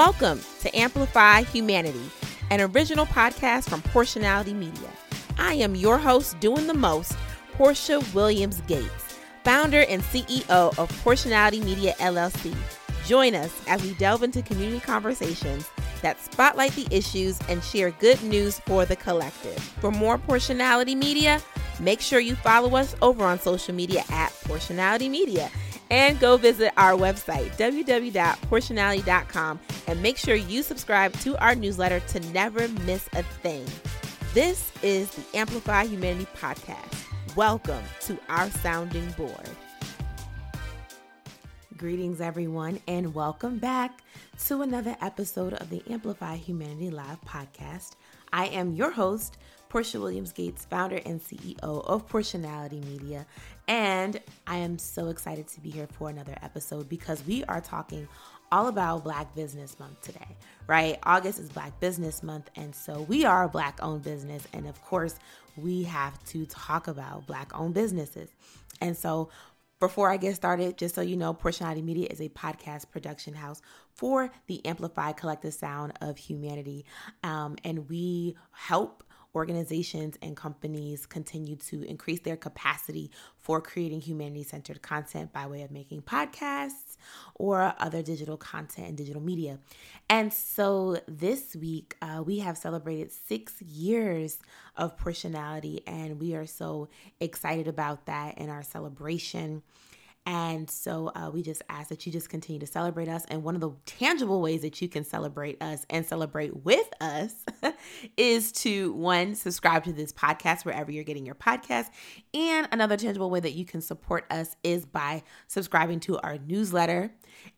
Welcome to Amplify Humanity, an original podcast from Porshanality Media. I am your host, doing the most, Porsha Williams Gates, founder and CEO of Porshanality Media LLC. Join us as we delve into community conversations that spotlight the issues and share good news for the collective. For more Porshanality Media, make sure you follow us over on social media at Porshanality Media and go visit our website, www.porshanality.com, and make sure you subscribe to our newsletter to never miss a thing. This is the Amplify Humanity Podcast. Welcome to our sounding board. Greetings, everyone, and welcome back to another episode of the Amplify Humanity Live podcast. I am your host, Porsha Williams Gates, founder and CEO of Porshanality Media. And I am so excited to be here for another episode because we are talking all about Black Business Month today, right? August is Black Business Month, and so we are a Black owned business. And of course, we have to talk about Black owned businesses. And so, before I get started, just so you know, Porshanality Media is a podcast production house for the Amplified Collective Sound of Humanity. Um, and we help organizations and companies continue to increase their capacity for creating humanity centered content by way of making podcasts or other digital content and digital media. And so this week, uh, we have celebrated six years of Porshanality, and we are so excited about that in our celebration. And so uh, we just ask that you just continue to celebrate us. And one of the tangible ways that you can celebrate us and celebrate with us is to one, subscribe to this podcast wherever you're getting your podcast. And another tangible way that you can support us is by subscribing to our newsletter.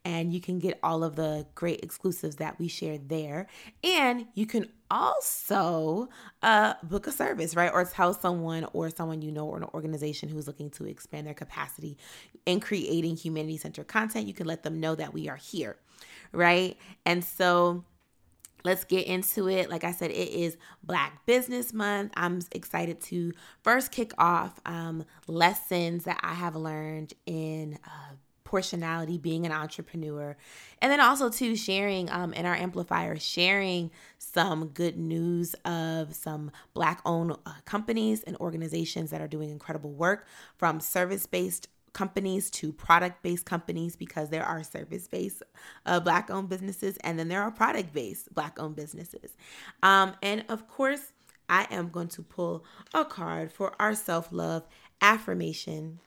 And you can get all of the great exclusives that we share there. And you can also uh, book a service, right? Or tell someone or someone you know or an organization who's looking to expand their capacity in creating humanity centered content. You can let them know that we are here, right? And so let's get into it. Like I said, it is Black Business Month. I'm excited to first kick off um, lessons that I have learned in. Uh, Porshanality, being an entrepreneur, and then also to sharing um, in our amplifier, sharing some good news of some Black owned uh, companies and organizations that are doing incredible work from service based companies to product based companies because there are service based uh, black owned businesses and then there are product based black owned businesses. Um, and of course, I am going to pull a card for our self love affirmation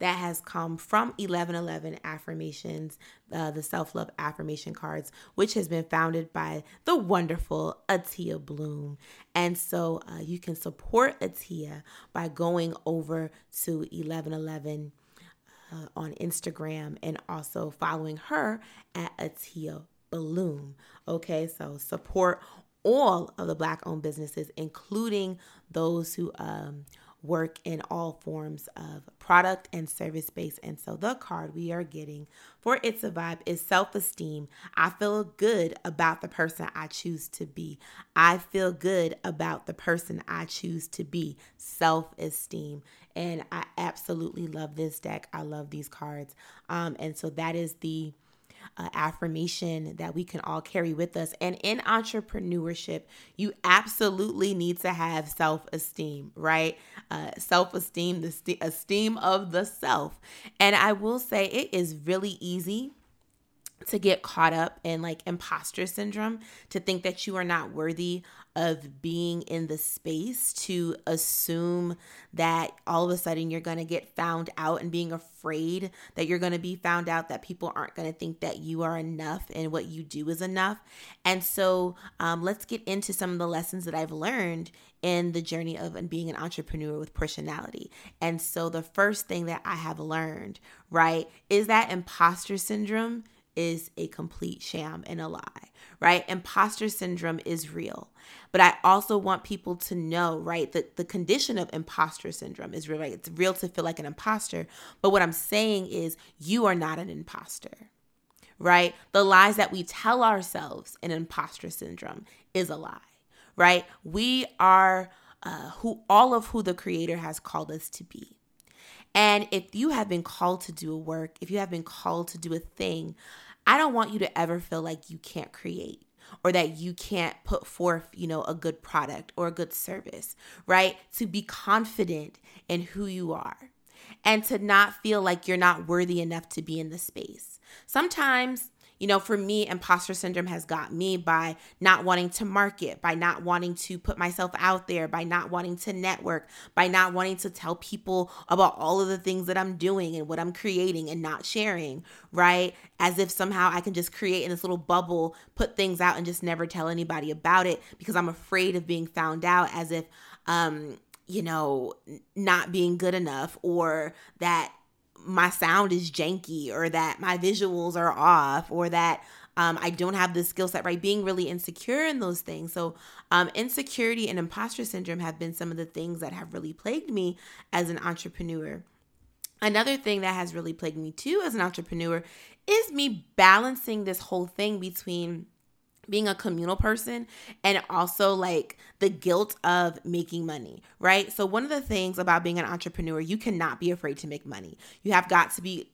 that has come from 1111 affirmations, uh, the self love affirmation cards, which has been founded by the wonderful Atia Bloom. And so uh, you can support Atia by going over to 1111 uh, on Instagram and also following her at Atia Bloom. Okay, so support all of the Black owned businesses, including those who um, work in all forms of product and service space. And so the card we are getting for It's a Vibe is self esteem. I feel good about the person I choose to be. I feel good about the person I choose to be. Self esteem. And I absolutely love this deck. I love these cards. Um, and so that is the uh, affirmation that we can all carry with us. And in entrepreneurship, you absolutely need to have self esteem, right? Uh, self esteem, the st- esteem of the self. And I will say it is really easy to get caught up in like imposter syndrome, to think that you are not worthy of being in the space, to assume that all of a sudden you're going to get found out and being afraid that you're going to be found out, that people aren't going to think that you are enough and what you do is enough. And so um, let's get into some of the lessons that I've learned in the journey of being an entrepreneur with Porshanality. And so the first thing that I have learned, right, is that imposter syndrome is a complete sham and a lie, right? Imposter syndrome is real. But I also want people to know, right, that the condition of imposter syndrome is real, right? It's real to feel like an imposter. But what I'm saying is, you are not an imposter, right? The lies that we tell ourselves in imposter syndrome is a lie, right? We are uh, who all of who the creator has called us to be. And if you have been called to do a work, if you have been called to do a thing, I don't want you to ever feel like you can't create or that you can't put forth, you know, a good product or a good service, right? To be confident in who you are and to not feel like you're not worthy enough to be in the space. Sometimes you know, for me, imposter syndrome has got me by not wanting to market, by not wanting to put myself out there, by not wanting to network, by not wanting to tell people about all of the things that I'm doing and what I'm creating and not sharing, right? As if somehow I can just create in this little bubble, put things out and just never tell anybody about it because I'm afraid of being found out as if, um, you know, not being good enough or that my sound is janky or that my visuals are off or that um, I don't have the skill set, right? Being really insecure in those things. So, um, insecurity and imposter syndrome have been some of the things that have really plagued me as an entrepreneur. Another thing that has really plagued me too as an entrepreneur is me balancing this whole thing between being a communal person and also like the guilt of making money, right? So, one of the things about being an entrepreneur, you cannot be afraid to make money. You have got to be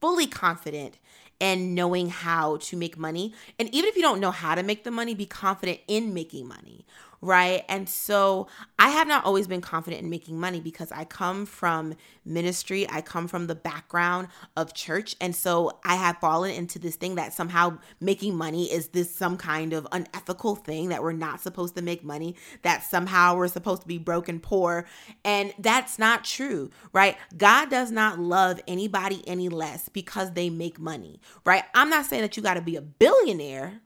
fully confident and knowing how to make money. And even if you don't know how to make the money, be confident in making money, right? And so I have not always been confident in making money because I come from ministry, I come from the background of church. And so I have fallen into this thing that somehow making money is this some kind of unethical thing that we're not supposed to make money, that somehow we're supposed to be broken poor. And that's not true, right? God does not love anybody any less because they make money, right? I'm not saying that you got to be a billionaire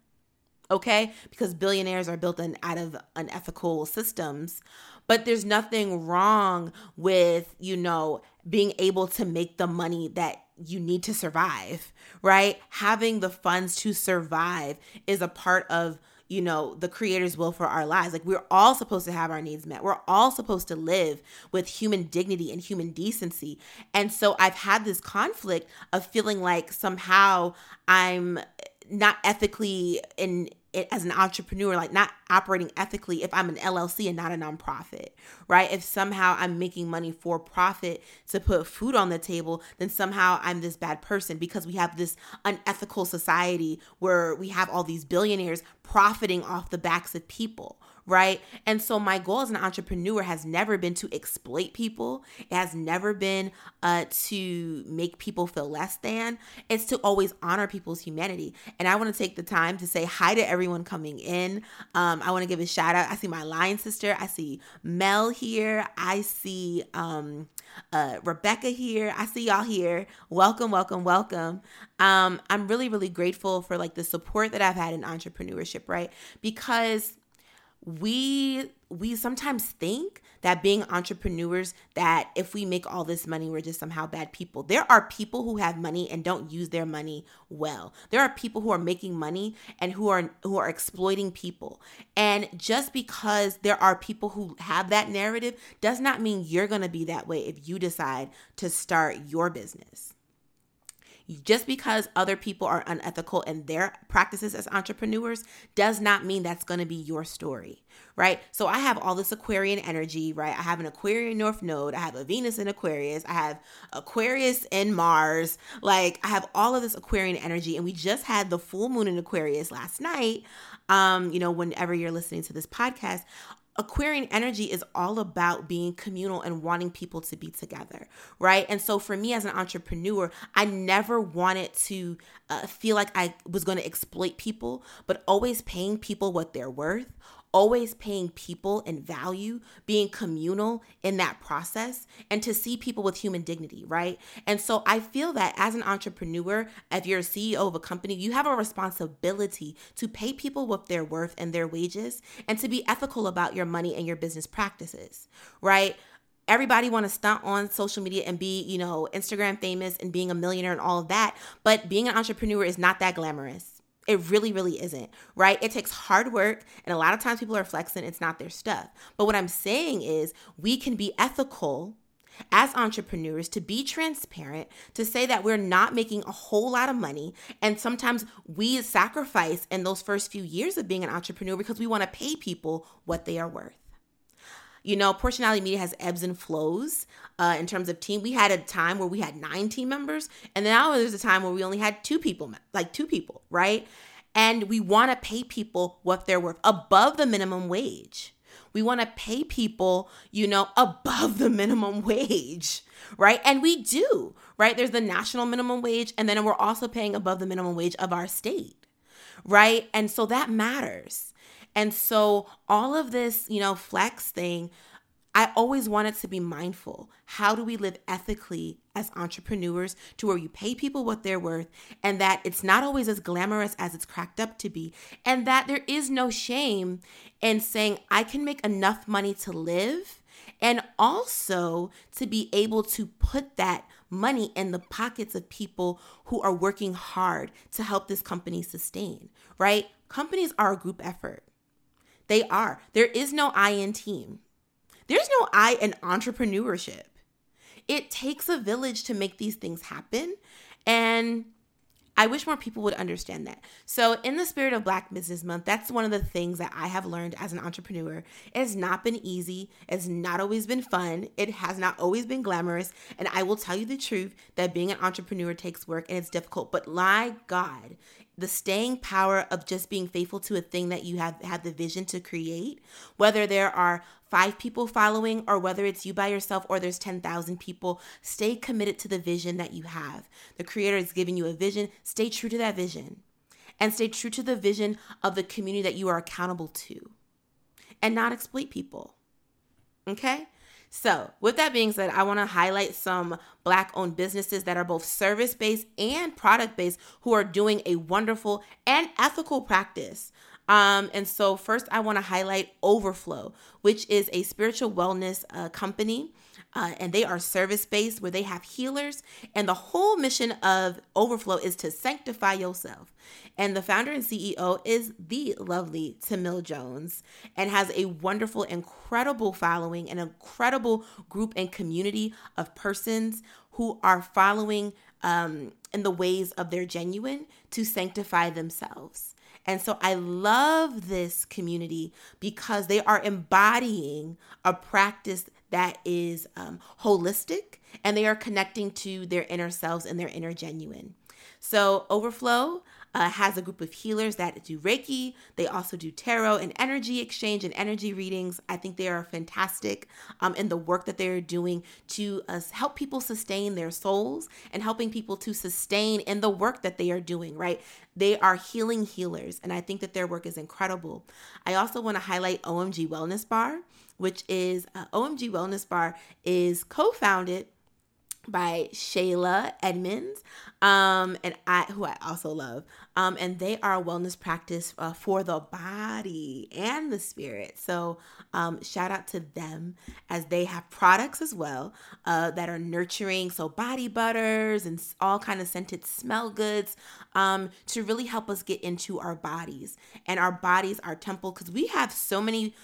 okay? Because billionaires are built in out of unethical systems. But there's nothing wrong with, you know, being able to make the money that you need to survive, right? Having the funds to survive is a part of you know the creator's will for our lives like we're all supposed to have our needs met we're all supposed to live with human dignity and human decency and so i've had this conflict of feeling like somehow i'm not ethically in as an entrepreneur, like not operating ethically if I'm an LLC and not a nonprofit, right? If somehow I'm making money for profit to put food on the table, then somehow I'm this bad person because we have this unethical society where we have all these billionaires profiting off the backs of people, right? And so my goal as an entrepreneur has never been to exploit people. It has never been uh, to make people feel less than. It's to always honor people's humanity. And I want to take the time to say hi to everyone coming in. Um, I want to give a shout out. I see my lion sister. I see Mel here. I see um, uh, Rebecca here. I see y'all here. Welcome, welcome, welcome. Um, I'm really, really grateful for like the support that I've had in entrepreneurship, right? Because we we sometimes think that being entrepreneurs that if we make all this money we're just somehow bad people. There are people who have money and don't use their money well. There are people who are making money and who are who are exploiting people. And just because there are people who have that narrative does not mean you're going to be that way if you decide to start your business just because other people are unethical in their practices as entrepreneurs does not mean that's going to be your story, right? So I have all this Aquarian energy, right? I have an Aquarian North Node, I have a Venus in Aquarius, I have Aquarius in Mars, like I have all of this Aquarian energy, and we just had the full moon in Aquarius last night. Um, you know, whenever you're listening to this podcast, Aquarian energy is all about being communal and wanting people to be together, right? And so for me as an entrepreneur, I never wanted to uh, feel like I was going to exploit people, but always paying people what they're worth, always paying people and value, being communal in that process, and to see people with human dignity, right? And so I feel that as an entrepreneur, if you're a CEO of a company, you have a responsibility to pay people with they're worth and their wages and to be ethical about your money and your business practices, right? everybody want to stunt on social media and be, you know, Instagram famous and being a millionaire and all of that. But being an entrepreneur is not that glamorous. It really, really isn't, right? It takes hard work, and a lot of times people are flexing, it's not their stuff. But what I'm saying is, we can be ethical as entrepreneurs to be transparent, to say that we're not making a whole lot of money. And sometimes we sacrifice in those first few years of being an entrepreneur because we want to pay people what they are worth. You know, Porshanality Media has ebbs and flows uh, in terms of team. We had a time where we had nine team members, and now there's a time where we only had two people, like two people, right? And we want to pay people what they're worth above the minimum wage. We want to pay people, you know, above the minimum wage, right? And we do, right? There's the national minimum wage, and then we're also paying above the minimum wage of our state, right? And so that matters. And so all of this, you know, flex thing, I always wanted to be mindful. How do we live ethically as entrepreneurs to where you pay people what they're worth and that it's not always as glamorous as it's cracked up to be and that there is no shame in saying I can make enough money to live and also to be able to put that money in the pockets of people who are working hard to help this company sustain, right? Companies are a group effort. They are. There is no I in team. There's no I in entrepreneurship. It takes a village to make these things happen. And I wish more people would understand that. So, in the spirit of Black Business Month, that's one of the things that I have learned as an entrepreneur. It has not been easy, it's not always been fun, it has not always been glamorous. And I will tell you the truth that being an entrepreneur takes work and it's difficult. But my God, the staying power of just being faithful to a thing that you have had the vision to create, whether there are five people following or whether it's you by yourself or there's 10,000 people, stay committed to the vision that you have. The creator is giving you a vision, stay true to that vision and stay true to the vision of the community that you are accountable to and not exploit people. Okay? So, with that being said, I want to highlight some Black owned businesses that are both service based and product based who are doing a wonderful and ethical practice. Um, and so, first, I want to highlight Overflow, which is a spiritual wellness uh, company uh, and they are service based where they have healers. And the whole mission of Overflow is to sanctify yourself. And the founder and CEO is the lovely Tamil Jones and has a wonderful, incredible following, an incredible group and community of persons who are following um, in the ways of their genuine to sanctify themselves. And so I love this community because they are embodying a practice that is um, holistic and they are connecting to their inner selves and their inner genuine. So, Overflow uh, has a group of healers that do Reiki. They also do tarot and energy exchange and energy readings. I think they are fantastic um, in the work that they're doing to uh, help people sustain their souls and helping people to sustain in the work that they are doing, right? They are healing healers, and I think that their work is incredible. I also want to highlight OMG Wellness Bar, which is uh, OMG Wellness Bar is co founded by Shayla Edmonds, um, and I, who I also love, um, and they are a wellness practice uh, for the body and the spirit. So, um, shout out to them as they have products as well uh, that are nurturing. So, body butters and all kind of scented smell goods um, to really help us get into our bodies and our bodies, our temple, because we have so many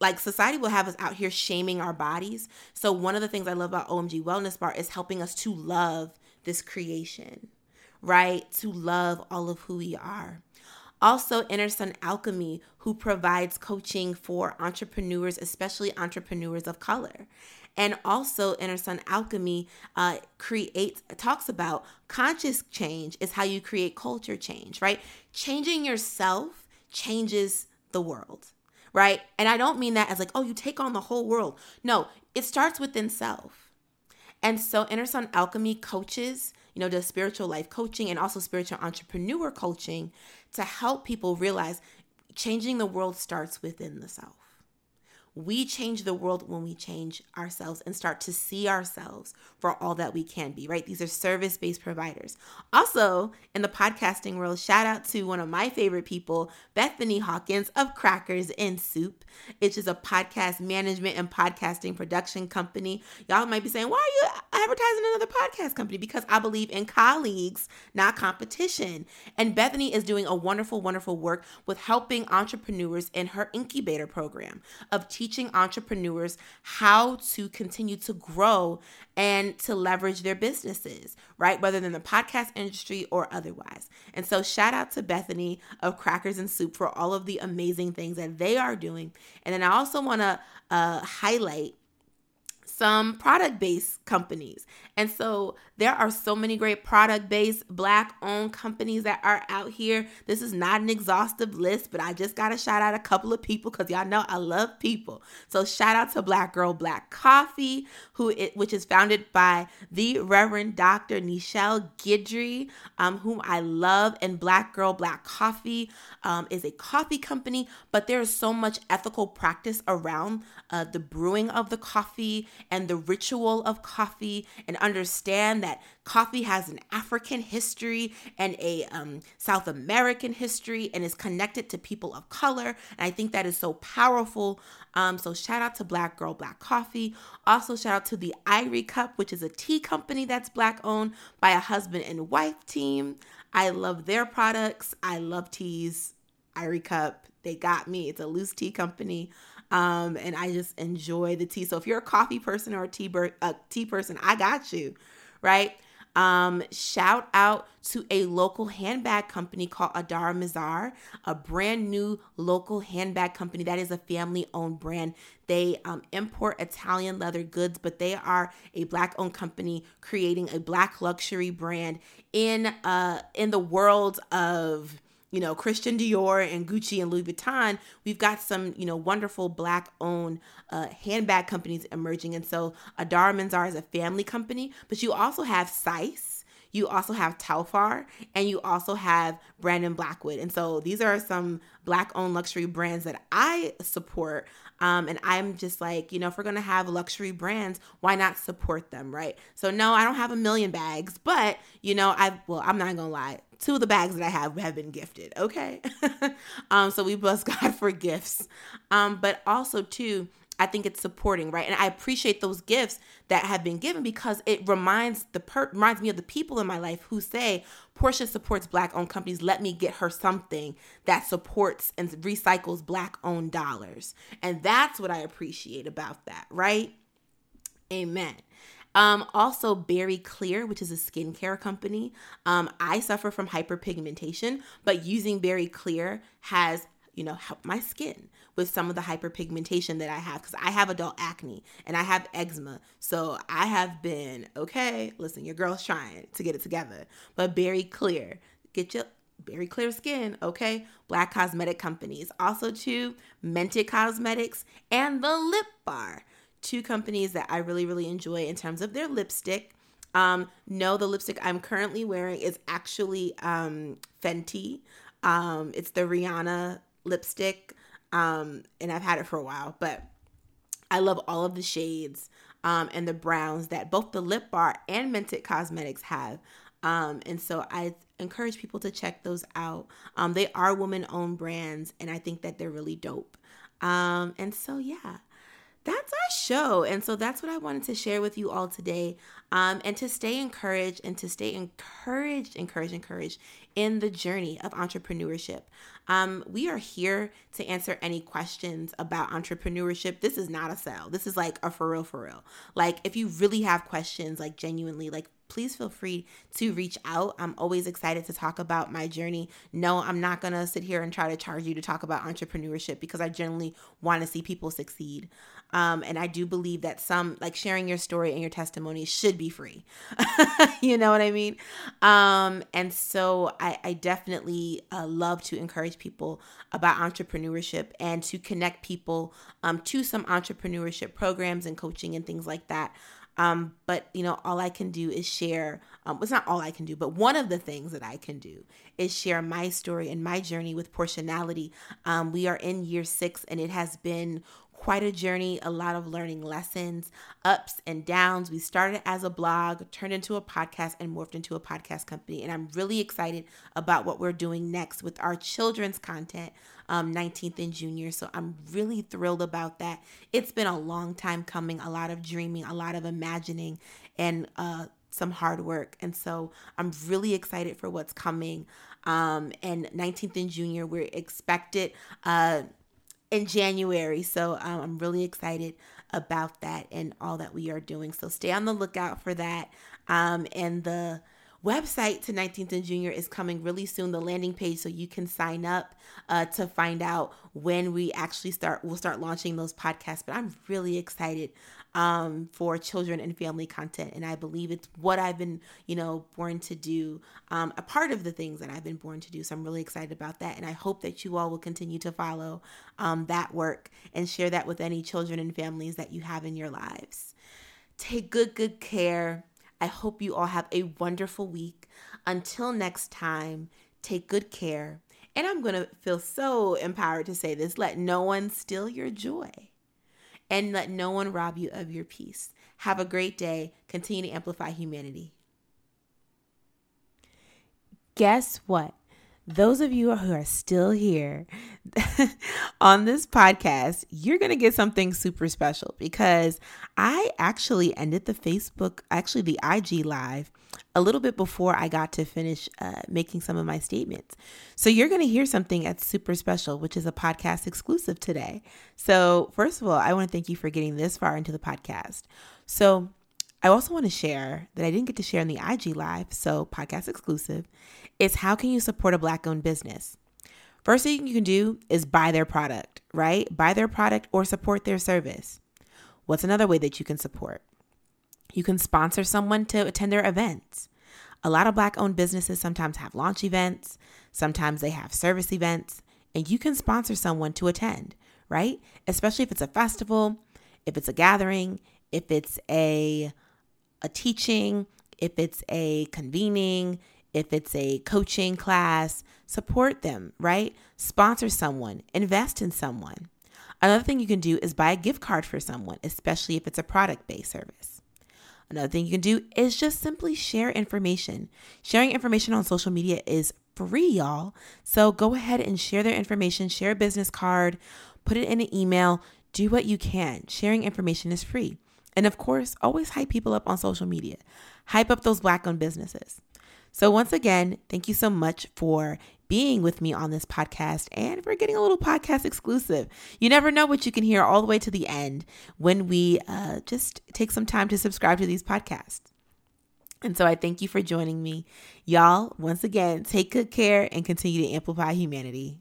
like society will have us out here shaming our bodies. So one of the things I love about OMG Wellness Bar is helping us to love this creation, right? To love all of who we are. Also, Inner Sun Alchemy, who provides coaching for entrepreneurs, especially entrepreneurs of color. And also, Inner Sun Alchemy uh, creates, talks about conscious change is how you create culture change, right? Changing yourself changes the world right? And I don't mean that as like, oh, you take on the whole world. No, it starts within self. And so Inner Sun Alchemy coaches, you know, does spiritual life coaching and also spiritual entrepreneur coaching to help people realize changing the world starts within the self. We change the world when we change ourselves and start to see ourselves for all that we can be, right? These are service based providers. Also, in the podcasting world, shout out to one of my favorite people, Bethany Hawkins of Crackers and Soup, which is a podcast management and podcasting production company. Y'all might be saying, why are you advertising another podcast company? Because I believe in colleagues, not competition. And Bethany is doing a wonderful, wonderful work with helping entrepreneurs in her incubator program of teaching teaching entrepreneurs how to continue to grow and to leverage their businesses, right? Whether in the podcast industry or otherwise. And so, shout out to Bethany of Crackers and Soup for all of the amazing things that they are doing. And then I also want to uh, highlight some product based companies. And so there are so many great product based black owned companies that are out here. This is not an exhaustive list, but I just got to shout out a couple of people because y'all know I love people. So shout out to Black Girl Black Coffee, who it, which is founded by the Reverend Dr. Nichelle Guidry, um, whom I love. And Black Girl Black Coffee um, is a coffee company, but there is so much ethical practice around uh, the brewing of the coffee and the ritual of coffee and understand that coffee has an African history and a um, South American history and is connected to people of color. And I think that is so powerful. Um, so shout out to Black Girl Black Coffee. Also shout out to the Irie Cup, which is a tea company that's black owned by a husband and wife team. I love their products. I love teas. Irie Cup, they got me. It's a loose tea company. Um, and I just enjoy the tea. So if you're a coffee person or a tea, ber- a tea person, I got you, right? Um, shout out to a local handbag company called Adara Mizar, a brand new local handbag company that is a family owned brand. They um, import Italian leather goods, but they are a black owned company creating a black luxury brand in uh in the world of you know, Christian Dior and Gucci and Louis Vuitton, we've got some, you know, wonderful black owned uh, handbag companies emerging. And so Adara Mizar is a family company, but you also have Cise. You also have Telfar and you also have Brandon Blackwood. And so these are some black owned luxury brands that I support. Um, and I'm just like, you know, if we're gonna have luxury brands, why not support them, right? So no, I don't have a million bags, but you know, I well, I'm not gonna lie two of the bags that I have have been gifted. Okay. um, so we bless God for gifts. Um, but also too, I think it's supporting, right? And I appreciate those gifts that have been given because it reminds the per- reminds me of the people in my life who say Porsha supports black owned companies. Let me get her something that supports and recycles black owned dollars. And that's what I appreciate about that, right? Amen. Um, also, Berri Clear, which is a skincare company. Um, I suffer from hyperpigmentation, but using Berri Clear has you know helped my skin with some of the hyperpigmentation that I have because I have adult acne and I have eczema. So I have been okay. Listen, your girl's trying to get it together, but Berri Clear, get your very clear skin, okay? Black cosmetic companies. Also, to Mented Cosmetics and the Lip Bar two companies that I really, really enjoy in terms of their lipstick. Um, no, the lipstick I'm currently wearing is actually um, Fenty. Um, it's the Rihanna lipstick, um, and I've had it for a while, but I love all of the shades um, and the browns that both the Lip Bar and Mented Cosmetics have. Um, and so I encourage people to check those out. Um, they are woman owned brands, and I think that they're really dope. Um, and so, yeah, that's our show. And so that's what I wanted to share with you all today. Um, and to stay encouraged and to stay encouraged, encouraged, encouraged in the journey of entrepreneurship. Um, we are here to answer any questions about entrepreneurship. This is not a sell. This is like a for real, for real. Like if you really have questions, like genuinely, like please feel free to reach out. I'm always excited to talk about my journey. No, I'm not going to sit here and try to charge you to talk about entrepreneurship because I generally want to see people succeed. Um, and I do believe that some, like sharing your story and your testimony, should be free. you know what I mean? Um, and so I, I definitely uh, love to encourage people about entrepreneurship and to connect people um, to some entrepreneurship programs and coaching and things like that. Um, but you know, all I can do is share. Um, it's not all I can do, but one of the things that I can do is share my story and my journey with Porshanality. Um, we are in year six, and it has been quite a journey, a lot of learning lessons, ups and downs. We started as a blog, turned into a podcast, and morphed into a podcast company. And I'm really excited about what we're doing next with our children's content um, 19th and junior. So I'm really thrilled about that. It's been a long time coming, a lot of dreaming, a lot of imagining, and uh, some hard work. And so I'm really excited for what's coming. Um, and 19th and junior, we're expected. Uh, in January. So um, I'm really excited about that and all that we are doing. So stay on the lookout for that. Um, and the website to 19th and Junior is coming really soon. The landing page, so you can sign up uh, to find out when we actually start. We'll start launching those podcasts. But I'm really excited um, for children and family content, and I believe it's what I've been, you know, born to do. Um, a part of the things that I've been born to do. So I'm really excited about that, and I hope that you all will continue to follow um, that work and share that with any children and families that you have in your lives. Take good, good care I hope you all have a wonderful week. Until next time, take good care. And I'm going to feel so empowered to say this let no one steal your joy and let no one rob you of your peace. Have a great day. Continue to amplify humanity. Guess what? Those of you who are still here on this podcast, you're going to get something super special because I actually ended the Facebook, actually the IG live a little bit before I got to finish uh, making some of my statements. So you're going to hear something that's super special, which is a podcast exclusive today. So, first of all, I want to thank you for getting this far into the podcast. So, I also want to share that I didn't get to share in the IG live, so podcast exclusive, is how can you support a black owned business? First thing you can do is buy their product, right? Buy their product or support their service. What's another way that you can support? You can sponsor someone to attend their events. A lot of black owned businesses sometimes have launch events, sometimes they have service events, and you can sponsor someone to attend, right? Especially if it's a festival, if it's a gathering, if it's a a teaching, if it's a convening, if it's a coaching class, support them, right? Sponsor someone, invest in someone. Another thing you can do is buy a gift card for someone, especially if it's a product based service. Another thing you can do is just simply share information. Sharing information on social media is free, y'all. So go ahead and share their information, share a business card, put it in an email, do what you can. Sharing information is free. And of course, always hype people up on social media. Hype up those black owned businesses. So, once again, thank you so much for being with me on this podcast and for getting a little podcast exclusive. You never know what you can hear all the way to the end when we uh, just take some time to subscribe to these podcasts. And so I thank you for joining me. Y'all, once again, take good care and continue to amplify humanity.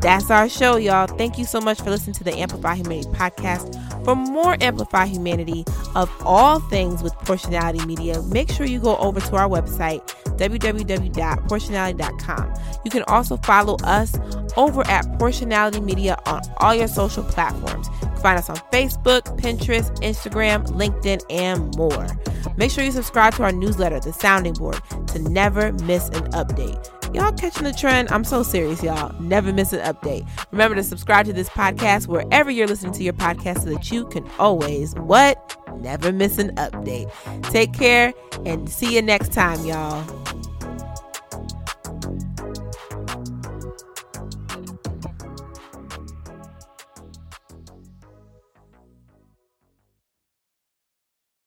That's our show, y'all. Thank you so much for listening to the Amplify Humanity podcast. For more Amplify Humanity of all things with Porshanality Media, make sure you go over to our website, www.porshanality.com. You can also follow us over at Porshanality Media on all your social platforms. Find us on Facebook, Pinterest, Instagram, LinkedIn, and more. Make sure you subscribe to our newsletter, The Sounding Board, to never miss an update. Y'all catching the trend? I'm so serious, y'all. Never miss an update. Remember to subscribe to this podcast wherever you're listening to your podcast so that you can always, what? Never miss an update. Take care and see you next time, y'all.